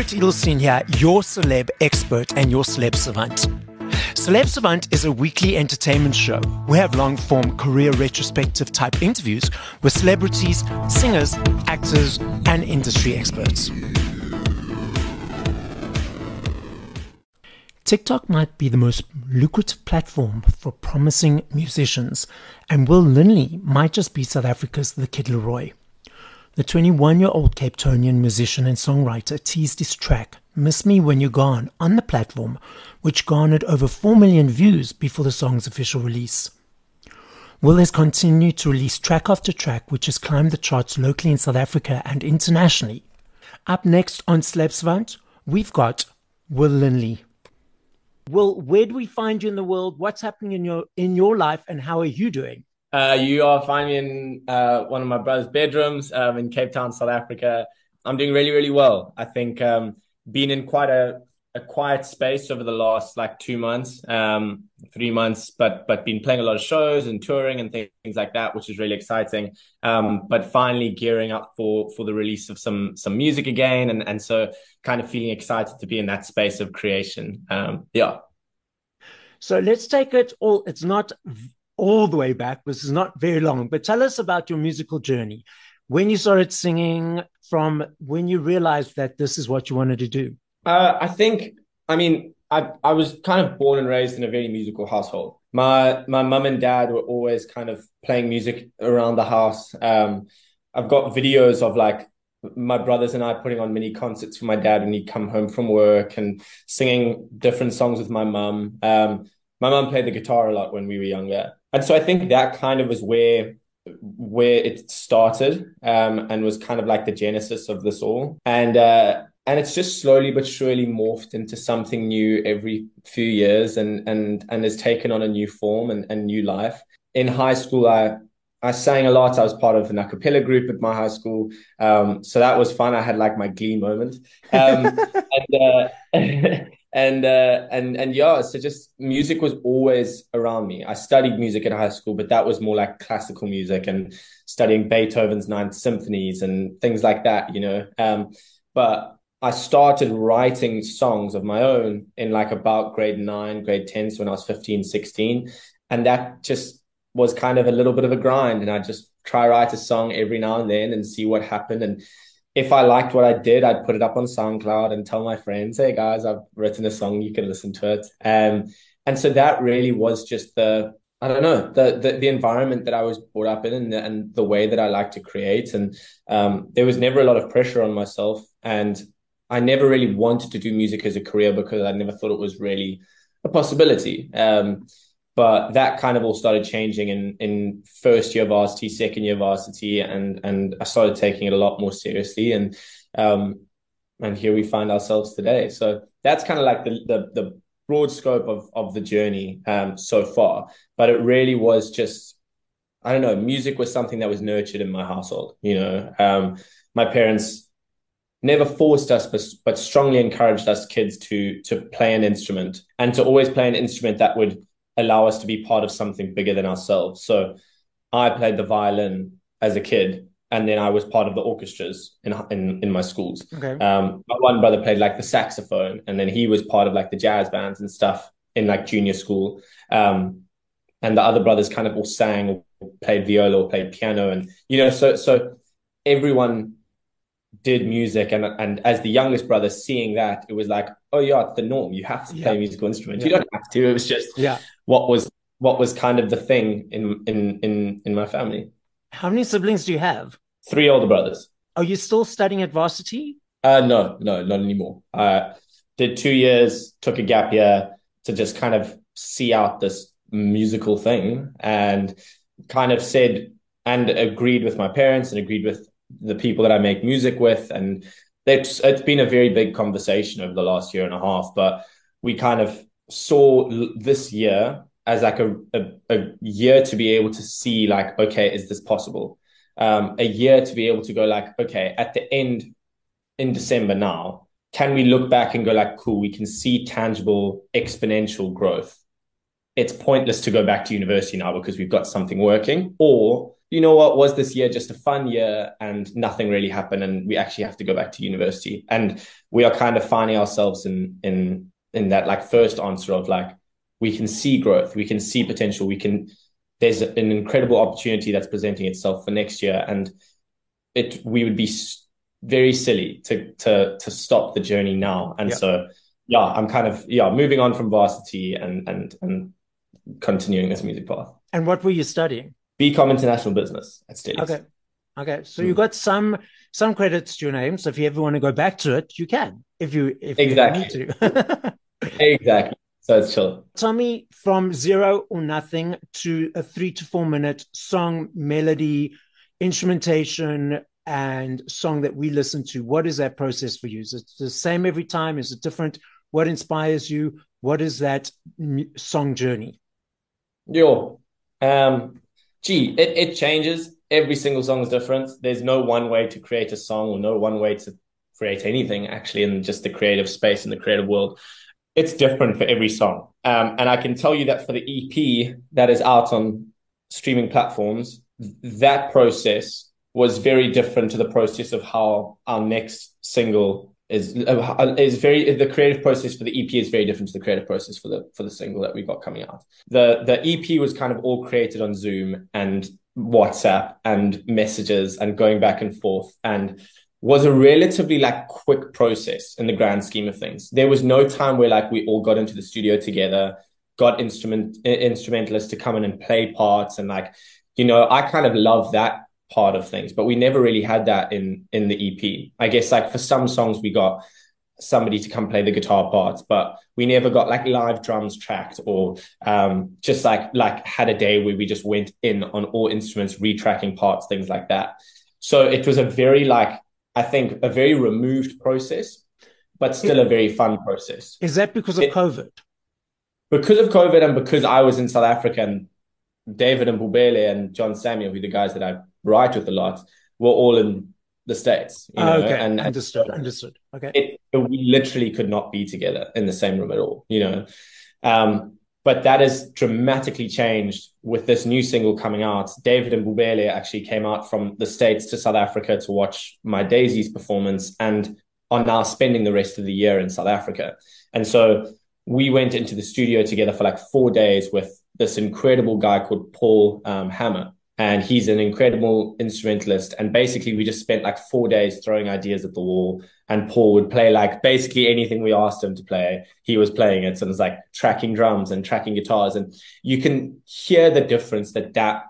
Barret Edelstein here, your celeb expert and your celeb savant. Celeb Savant is a weekly entertainment show. We have long form career retrospective type interviews with celebrities, singers, actors, and industry experts. TikTok might be the most lucrative platform for promising musicians, and Will Linley might just be South Africa's The Kid LAROI. The 21 year old Cape Townian musician and songwriter teased his track, Miss Me When You're Gone, on the platform, which garnered over 4 million views before the song's official release. Will has continued to release track after track, which has climbed the charts locally in South Africa and internationally. Up next on Celeb Savant, we've got Will Linley. Will, where do we find you in the world? What's happening in your in your life, and how are you doing? Uh, you are finding in uh, one of my brother's bedrooms um, in Cape Town, South Africa. I'm doing really, really well. I think um, being in quite a, a quiet space over the last like two months, um, three months, but but been playing a lot of shows and touring and things, things like that, which is really exciting. Um, but finally gearing up for for the release of some some music again, and and so kind of feeling excited to be in that space of creation. Um, yeah. So let's take it all. It's not all the way back. This is not very long, but tell us about your musical journey. When you started singing, from when you realized that this is what you wanted to do. Uh, I think, I mean, I I was kind of born and raised in a very musical household. My my mum and dad were always kind of playing music around the house. Um, I've got videos of like my brothers and I putting on mini concerts for my dad when he'd come home from work and singing different songs with my mum. My mom played the guitar a lot when we were younger and so I think that kind of was where where it started um, and was kind of like the genesis of this all and uh, and it's just slowly but surely morphed into something new every few years and and and has taken on a new form and, and new life in high school i I sang a lot. I was part of an a cappella group at my high school. Um, so that was fun. I had like my glee moment. Um, and, uh, and uh, and and yeah, so just music was always around me. I studied music in high school, but that was more like classical music and studying Beethoven's Ninth Symphonies and things like that, you know. Um, but I started writing songs of my own in like about grade nine, grade 10, so when I was 15, 16. And that just was kind of a little bit of a grind. And I just try write a song every now and then and see what happened. And if I liked what I did, I'd put it up on SoundCloud and tell my friends, "Hey guys, I've written a song. You can listen to it." Um, and so that really was just the I don't know the, the the, environment that I was brought up in and the, and the way that I like to create. And um, there was never a lot of pressure on myself, and I never really wanted to do music as a career because I never thought it was really a possibility. Um, but that kind of all started changing in in first year varsity, second year varsity, and and I started taking it a lot more seriously, and um, and here we find ourselves today. So that's kind of like the the, the broad scope of of the journey um, so far. But it really was just I don't know, music was something that was nurtured in my household. You know, um, my parents never forced us but, but strongly encouraged us kids to to play an instrument and to always play an instrument that would allow us to be part of something bigger than ourselves. So I played the violin as a kid, and then I was part of the orchestras in in, in my schools. Okay. Um, my one brother played like the saxophone, and then he was part of like the jazz bands and stuff in like junior school. Um, and the other brothers kind of all sang, or played viola, or played piano, and you know, so so everyone did music and and as the youngest brother seeing that it was like oh yeah it's the norm. You have to play yeah. musical instrument. Yeah. you don't have to. It was just yeah. what was what was kind of the thing in in in in my family. How many siblings do you have? Three older brothers. Are you still studying at varsity? Uh no no not anymore. Uh did two years took a gap year to just kind of see out this musical thing and kind of said and agreed with my parents and agreed with the people that I make music with, and it's it's been a very big conversation over the last year and a half. But we kind of saw this year as like a, a, a year to be able to see like, okay, is this possible? Um, a year to be able to go like, okay, at the end in December now, can we look back and go like, cool, we can see tangible exponential growth. It's pointless to go back to university now because we've got something working, or you know what, was this year just a fun year and nothing really happened and we actually have to go back to university. And we are kind of finding ourselves in in in that like first answer of like we can see growth, we can see potential, we can there's an incredible opportunity that's presenting itself for next year and it we would be very silly to to to stop the journey now. And so yeah, I'm kind of yeah, moving on from varsity and and and continuing this music path. And what were you studying? BCom International Business at Stellies. Okay. Okay. So mm. you got some some credits to your name. So if you ever want to go back to it, you can. If you if exactly. you need to. exactly. So it's chill. Tell me from zero or nothing to a three to four minute song, melody, instrumentation, and song that we listen to. What is that process for you? Is it the same every time? Is it different? What inspires you? What is that song journey? Yo, um, gee, it, it changes. Every single song is different. There's no one way to create a song or no one way to create anything actually in just the creative space in the creative world. It's different for every song. Um, and I can tell you that for the EP that is out on streaming platforms, that process was very different to the process of how our next single is uh, is very the creative process for the EP is very different to the creative process for the for the single that we got coming out. The the EP was kind of all created on Zoom and WhatsApp and messages and going back and forth and was a relatively like quick process in the grand scheme of things. There was no time where like we all got into the studio together, got instrument instrumentalists to come in and play parts and like you know I kind of love that part of things but we never really had that in in the ep i guess like for some songs we got somebody to come play the guitar parts but we never got like live drums tracked or um, just like like had a day where we just went in on all instruments retracking parts things like that. So it was a very like i think a very removed process but still a very fun process. Is that because of it, covid? Because of covid and because i was in south africa and david and bubele and john samuel who the guys that i write with a lot were all in the states. You know? okay, and, understood, and understood. Okay, it, we literally could not be together in the same room at all. You know, um, but that has dramatically changed with this new single coming out. David and Bubele actually came out from the states to South Africa to watch my Daisies performance, and are now spending the rest of the year in South Africa. And so we went into the studio together for like four days with this incredible guy called Paul um, Hammer and he's an incredible instrumentalist. And basically, we just spent like four days throwing ideas at the wall. And Paul would play like basically anything we asked him to play. He was playing it, so it was like tracking drums and tracking guitars, and you can hear the difference that that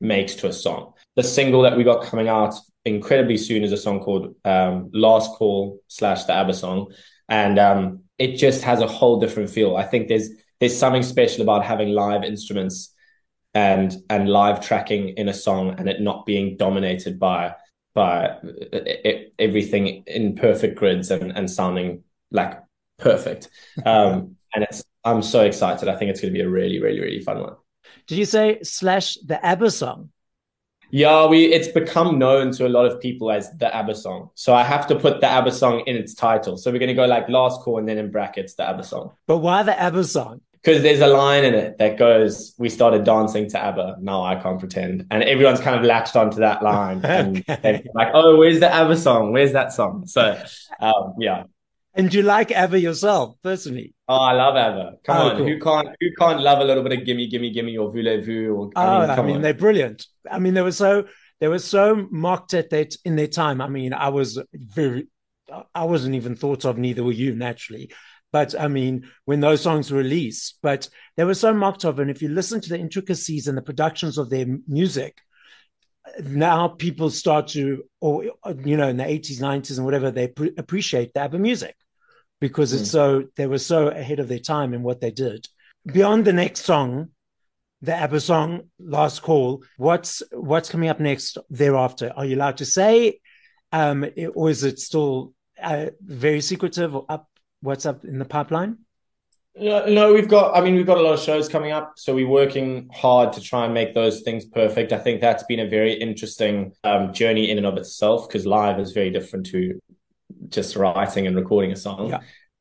makes to a song. The single that we got coming out incredibly soon is a song called um, "Last Call" slash the ABBA song, and um, it just has a whole different feel. I think there's there's something special about having live instruments and and live tracking in a song and it not being dominated by by it, everything in perfect grids and and sounding like perfect um and it's i'm so excited i think it's going to be a really really really fun one did you say slash the abba song yeah, we it's become known to a lot of people as the ABBA song. So I have to put the ABBA song in its title. So we're going to go like last call and then in brackets the ABBA song. But why the ABBA song? Because there's a line in it that goes, "We started dancing to ABBA. Now I can't pretend," and everyone's kind of latched onto that line, and they're like, "Oh, where's the ABBA song? Where's that song?" So, um, yeah. And you like ABBA yourself personally? Oh, I love ABBA. Come oh, on, cool. who can't who can't love a little bit of gimme, gimme, gimme, or voulez-vous? Or, I oh, mean, I mean they're brilliant. I mean, they were so they were so mocked at that in their time. I mean, I was very, I wasn't even thought of. Neither were you, naturally. But I mean, when those songs were released, but they were so mocked of. And if you listen to the intricacies and the productions of their music, now people start to, or, you know, in the 80s, 90s, and whatever, they pre- appreciate the ABBA music because mm. it's so, they were so ahead of their time in what they did. Beyond the next song, the ABBA song "Last Call." What's what's coming up next thereafter? Are you allowed to say, um, or is it still uh, very secretive or up what's up in the pipeline? No, no, we've got. I mean, we've got a lot of shows coming up, so we're working hard to try and make those things perfect. I think that's been a very interesting um, journey in and of itself because live is very different to just writing and recording a song. Yeah.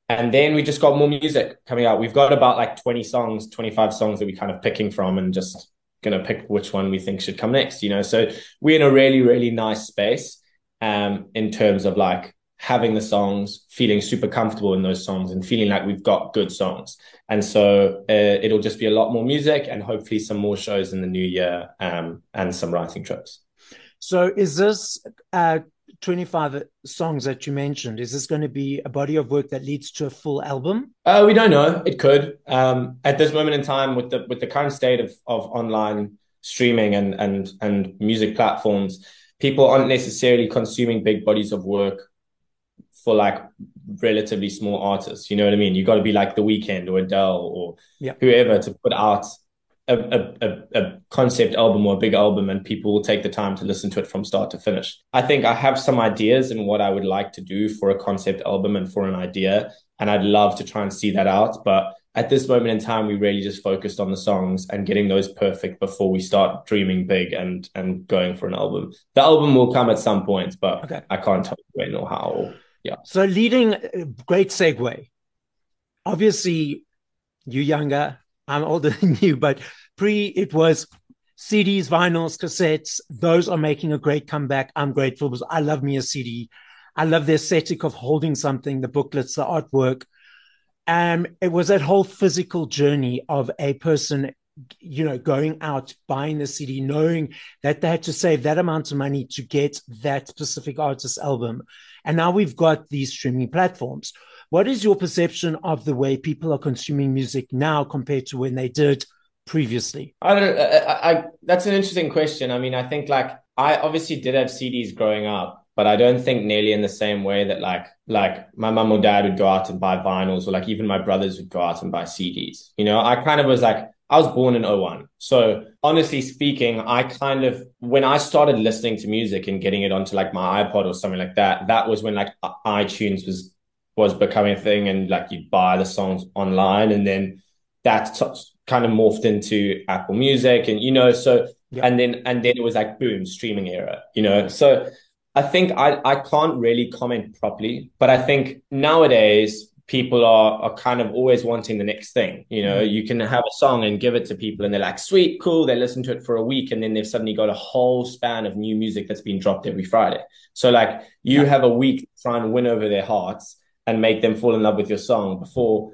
And then we just got more music coming out. We've got about like twenty songs, twenty five songs that we're kind of picking from and just going to pick which one we think should come next, you know? So we're in a really, really nice space um, in terms of like having the songs, feeling super comfortable in those songs and feeling like we've got good songs. And so uh, it'll just be a lot more music and hopefully some more shows in the new year um, and some writing trips. So is this uh, 25 songs that you mentioned, is this going to be a body of work that leads to a full album? Uh, we don't know. It could. Um, at this moment in time, with the with the current state of of online streaming and and and music platforms, people aren't necessarily consuming big bodies of work for like relatively small artists. You know what I mean? You got to be like The Weeknd or Adele or yeah. whoever to put out a, a, a, concept album or a big album and people will take the time to listen to it from start to finish. I think I have some ideas and what I would like to do for a concept album and for an idea. And I'd love to try and see that out. But at this moment in time, we really just focused on the songs and getting those perfect before we start dreaming big and and going for an album. The album will come at some point, but okay. I can't tell you when or how. Yeah. So leading, great segue. Obviously, you younger, I'm older than you, but pre it was CDs, vinyls, cassettes. Those are making a great comeback. I'm grateful because I love me a CD. I love the aesthetic of holding something, the booklets, the artwork. And it was that whole physical journey of a person, you know, going out, buying the CD, knowing that they had to save that amount of money to get that specific artist's album. And now we've got these streaming platforms. What is your perception of the way people are consuming music now compared to when they did previously? I don't. I, I, that's an interesting question. I mean, I think like I obviously did have CDs growing up, but I don't think nearly in the same way that like like my mom or dad would go out and buy vinyls, or like even my brothers would go out and buy CDs. You know, I kind of was like. I was born in 01. So honestly speaking, I kind of when I started listening to music and getting it onto like my iPod or something like that, that was when like iTunes was was becoming a thing and like you'd buy the songs online and then that t- kind of morphed into Apple Music and you know so yeah. and then and then it was like boom streaming era you know so I think I I can't really comment properly but I think nowadays people are are kind of always wanting the next thing you know mm-hmm. you can have a song and give it to people and they're like sweet cool they listen to it for a week and then they've suddenly got a whole span of new music that's been dropped every Friday so like you yeah. have a week to try and win over their hearts and make them fall in love with your song before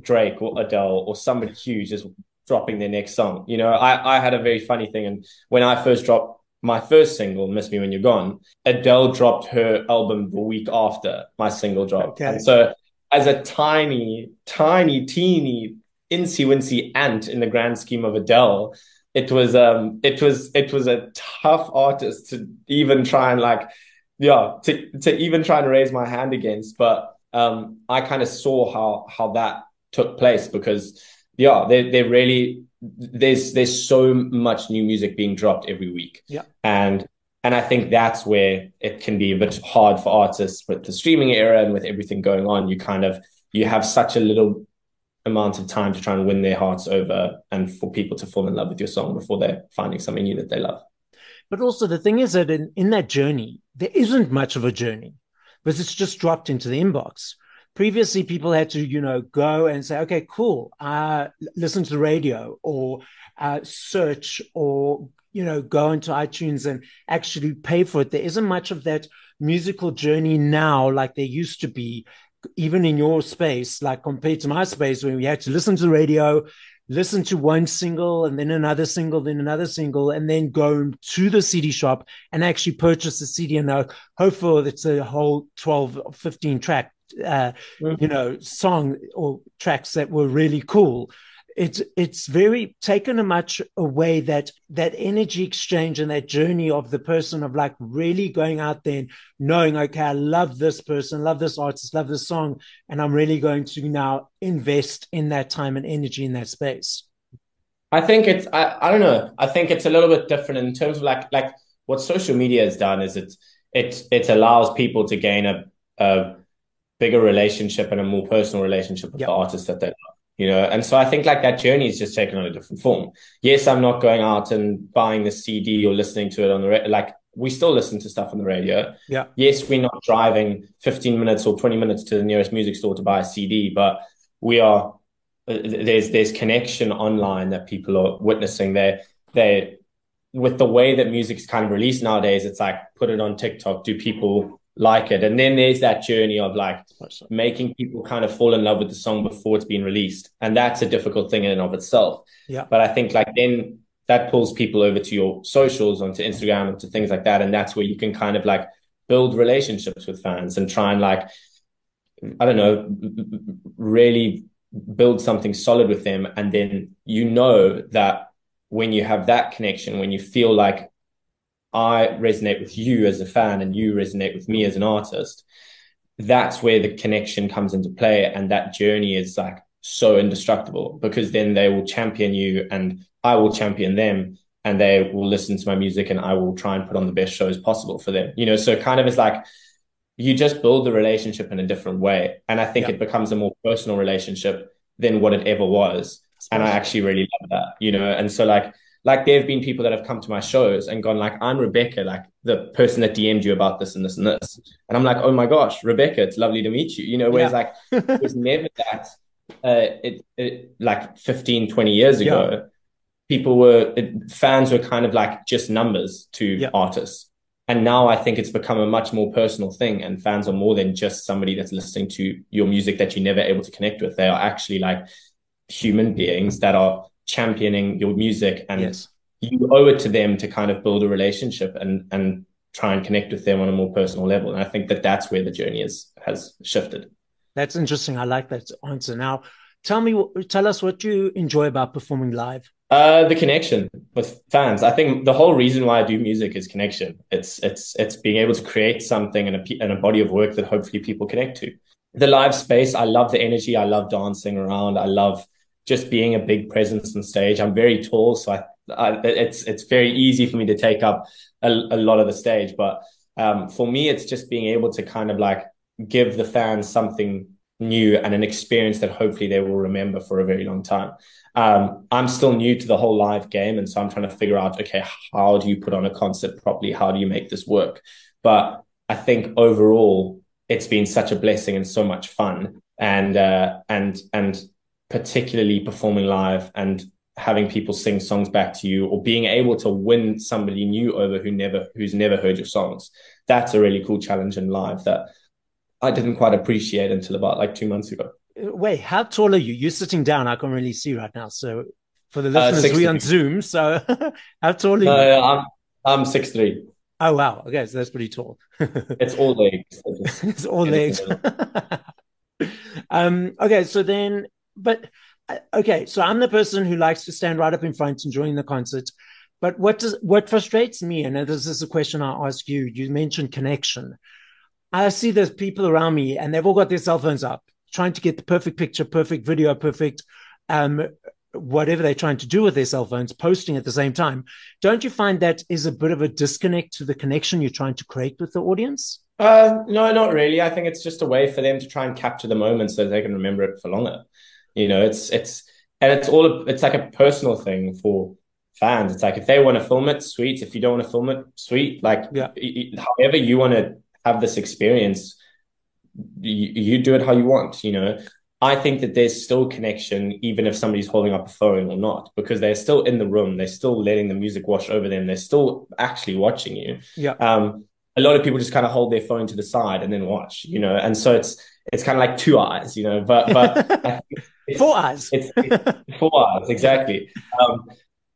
Drake or Adele or somebody huge is dropping their next song. You know, I, I had a very funny thing. And when I first dropped my first single, Miss Me When You're Gone, Adele dropped her album the week after my single dropped. Okay. And so as a tiny, tiny, teeny, incy wincy ant in the grand scheme of Adele, it was um it was it was a tough artist to even try and like yeah, to to even try and raise my hand against. But um, I kind of saw how how that took place because yeah, they they really there's there's so much new music being dropped every week. Yeah, and and I think that's where it can be a bit hard for artists with the streaming era and with everything going on. You kind of you have such a little amount of time to try and win their hearts over and for people to fall in love with your song before they're finding something new that they love. But also the thing is that in, in that journey, there isn't much of a journey because it's just dropped into the inbox. Previously, people had to, you know, go and say, okay, cool, uh, listen to the radio or uh, search or, you know, go into iTunes and actually pay for it. There isn't much of that musical journey now like there used to be even in your space, like compared to my space, where we had to listen to the radio, listen to one single and then another single, then another single, and then go to the CD shop and actually purchase the CD and uh, hope for it's a whole 12, 15 track, uh, mm-hmm. you know, song or tracks that were really cool it's it's very taken a much away that that energy exchange and that journey of the person of like really going out there and knowing okay i love this person love this artist love this song and i'm really going to now invest in that time and energy in that space. I think it's i, I don't know. I think it's a little bit different in terms of like like what social media has done is it it it allows people to gain a, a bigger relationship and a more personal relationship with yep. the artist that they love you know and so i think like that journey is just taken on a different form. Yes i'm not going out and buying the cd or listening to it on the radio like we still listen to stuff on the radio. Yeah. Yes we're not driving 15 minutes or 20 minutes to the nearest music store to buy a cd but we are uh, there's there's connection online that people are witnessing. There they with the way that music's kind of released nowadays, it's like put it on TikTok. Do people like it? And then there's that journey of like making people kind of fall in love with the song before it's been released. And that's a difficult thing in and of itself. Yeah. But I think like then that pulls people over to your socials, onto Instagram, and to things like that. And that's where you can kind of like build relationships with fans and try and like, I don't know, really build something solid with them. And then you know that when you have that connection, when you feel like I resonate with you as a fan and you resonate with me as an artist, that's where the connection comes into play. And that journey is like so indestructible because then they will champion you and I will champion them and they will listen to my music and I will try and put on the best shows possible for them. You know, so kind of it's like you just build the relationship in a different way. And I think yeah. it becomes a more personal relationship than what it ever was and I actually really love that, you know. And so like like there have been people that have come to my shows and gone like, I'm Rebecca, like the person that DM'd you about this and this and this. And I'm like, oh my gosh, Rebecca, it's lovely to meet you. You know, whereas yeah. like it was never that uh it, it like 15, 20 years ago, yeah. people were it, fans were kind of like just numbers to yeah. artists. And now I think it's become a much more personal thing, and fans are more than just somebody that's listening to your music that you're never able to connect with. They are actually like human beings that are championing your music and yes. you owe it to them to kind of build a relationship and and try and connect with them on a more personal level and i think that that's where the journey is has shifted that's interesting i like that answer now tell me tell us what you enjoy about performing live uh, the connection with fans. I think the whole reason why I do music is connection. It's it's it's being able to create something and a and a body of work that hopefully people connect to. The live space, I love the energy. I love dancing around. I love just being a big presence on stage. I'm very tall, so I, I, it's it's very easy for me to take up a, a lot of the stage. But um, for me, it's just being able to kind of like give the fans something new and an experience that hopefully they will remember for a very long time. Um, I'm still new to the whole live game, and so I'm trying to figure out, okay, how do you put on a concert properly? How do you make this work? But I think overall, it's been such a blessing and so much fun, and uh, and and particularly performing live and having people sing songs back to you or being able to win somebody new over who never who's never heard your songs that's a really cool challenge in live that i didn't quite appreciate until about like two months ago wait how tall are you you're sitting down i can't really see right now so for the listeners uh, we on zoom so how tall are you uh, i'm i'm six three Oh wow! Okay, so that's pretty tall. it's all legs. it's all legs. um. Okay, so then but uh, okay, so I'm the person who likes to stand right up in front enjoying the concert. But what does what frustrates me, and this is a question I ask you. You mentioned connection. I see there's people around me, and they've all got their cell phones up, trying to get the perfect picture, perfect video, perfect um, whatever they're trying to do with their cell phones, posting at the same time. Don't you find that is a bit of a disconnect to the connection you're trying to create with the audience? Uh, no, not really. I think it's just a way for them to try and capture the moment so they can remember it for longer. You know, it's it's and it's all it's like a personal thing for fans. It's like if they want to film it, sweet. If you don't want to film it, sweet. Like yeah. however you want to have this experience, you, you do it how you want. You know, I think that there's still connection, even if somebody's holding up a phone or not, because they're still in the room. They're still letting the music wash over them. They're still actually watching you. Yeah. Um, a lot of people just kind of hold their phone to the side and then watch, you know, and so it's it's kind of like two eyes, you know, but but four eyes. It's, it's, four eyes exactly. Um,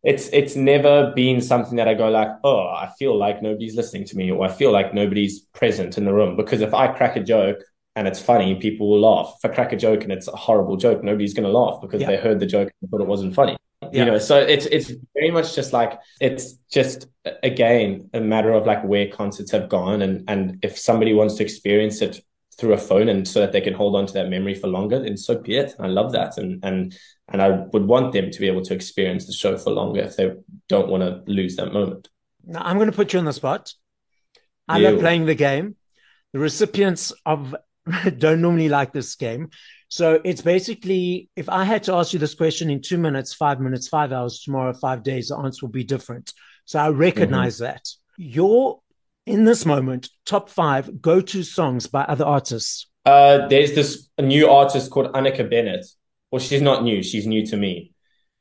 it's it's never been something that I go like, oh, I feel like nobody's listening to me, or I feel like nobody's present in the room. Because if I crack a joke and it's funny, people will laugh. If I crack a joke and it's a horrible joke, nobody's going to laugh because yeah. they heard the joke and thought it wasn't funny. Yeah. You know, so it's it's very much just like it's just again a matter of like where concerts have gone and and if somebody wants to experience it through a phone and so that they can hold on to that memory for longer, then so be it. I love that. And and and I would want them to be able to experience the show for longer if they don't want to lose that moment. Now I'm going to put you on the spot. I love playing the game. The recipients of don't normally like this game. So it's basically if I had to ask you this question in two minutes, five minutes, five hours, tomorrow, five days, the answer will be different. So I recognize mm-hmm. that. Your in this moment, top five go to songs by other artists? Uh, there's this new artist called Annika Bennett. Well, she's not new, she's new to me.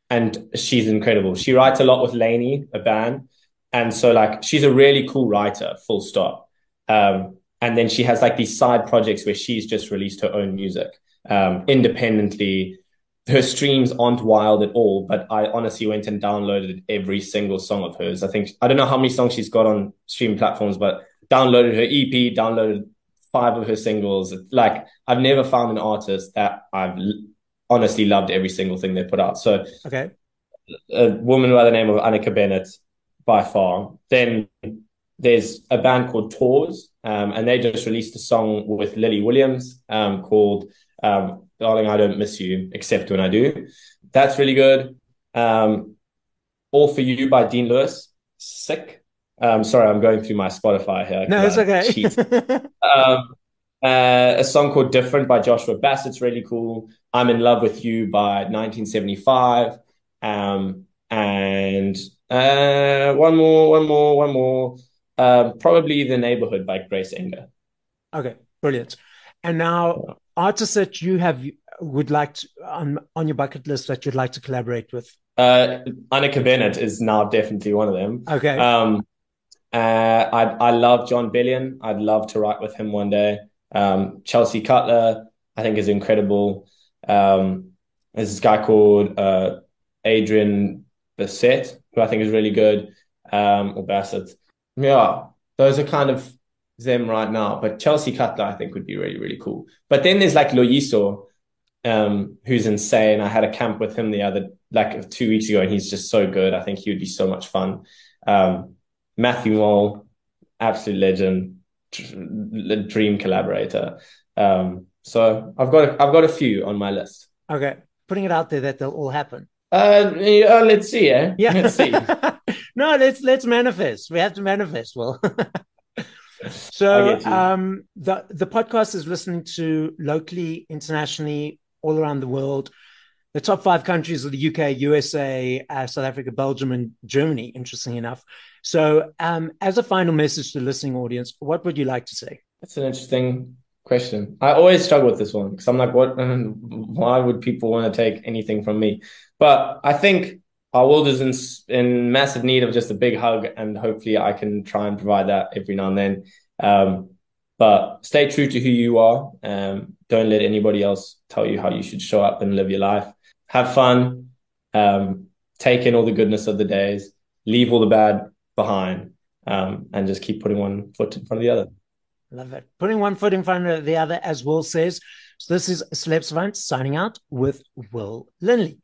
and she's incredible. She writes a lot with LANY, a band, and so like she's a really cool writer. Full stop. Um, and then she has like these side projects where she's just released her own music um, independently. Her streams aren't wild at all, but I honestly went and downloaded every single song of hers. I think I don't know how many songs she's got on streaming platforms, but downloaded her EP, downloaded five of her singles. Like I've never found an artist that I've honestly loved every single thing they put out. So okay, a woman by the name of Annika Bennett by far. Then there's a band called Tours, um, and they just released a song with Lily Williams um, called um, "Darling, I Don't Miss You Except When I Do." That's really good. Um, All for You by Dean Lewis, sick. Um, sorry, I'm going through my Spotify here. No, it's okay. um, uh, a song called "Different" by Joshua Bassett's really cool. "I'm in Love with You" by 1975, um, and uh, one more, one more, one more. Uh, probably "The Neighborhood" by Grace Enger. Okay, brilliant. And now. Artists that you have would like to, on on your bucket list that you'd like to collaborate with. Uh, Annika Bennett is now definitely one of them. Okay. Um, uh, I I love Jon Bellion. I'd love to write with him one day. Um, Chelsea Cutler, I think, is incredible. Um, there's this guy called uh, Adrian Bassett, who I think is really good, um, or Bassett. Yeah, those are kind of them right now. But Chelsea Cutler, I think, would be really, really cool. But then there's like Loyiso, um, who's insane. I had a camp with him the other, like two weeks ago, and he's just so good. I think he would be so much fun. Um, Matthew Mole, absolute legend, dream collaborator. Um, so I've got a, I've got a few on my list. Okay, putting it out there that they'll all happen. Uh, yeah, let's see. Eh? Yeah, let's see. no, let's let's manifest. We have to manifest. Well. so um, the the podcast is listening to locally, internationally, all around the world the top five countries are the UK, USA, uh, South Africa, Belgium, and Germany, interesting enough. So, um, as a final message to the listening audience, what would you like to say? That's an interesting question. I always struggle with this one because I'm like, what? Why would people want to take anything from me? But I think our world is in, in massive need of just a big hug, and hopefully, I can try and provide that every now and then. Um, but stay true to who you are. Um, don't let anybody else tell you how you should show up and live your life have fun, um, take in all the goodness of the days, leave all the bad behind, um, and just keep putting one foot in front of the other. Love it. Putting one foot in front of the other, as Will says. So this is Celeb Savant signing out with Will Linley.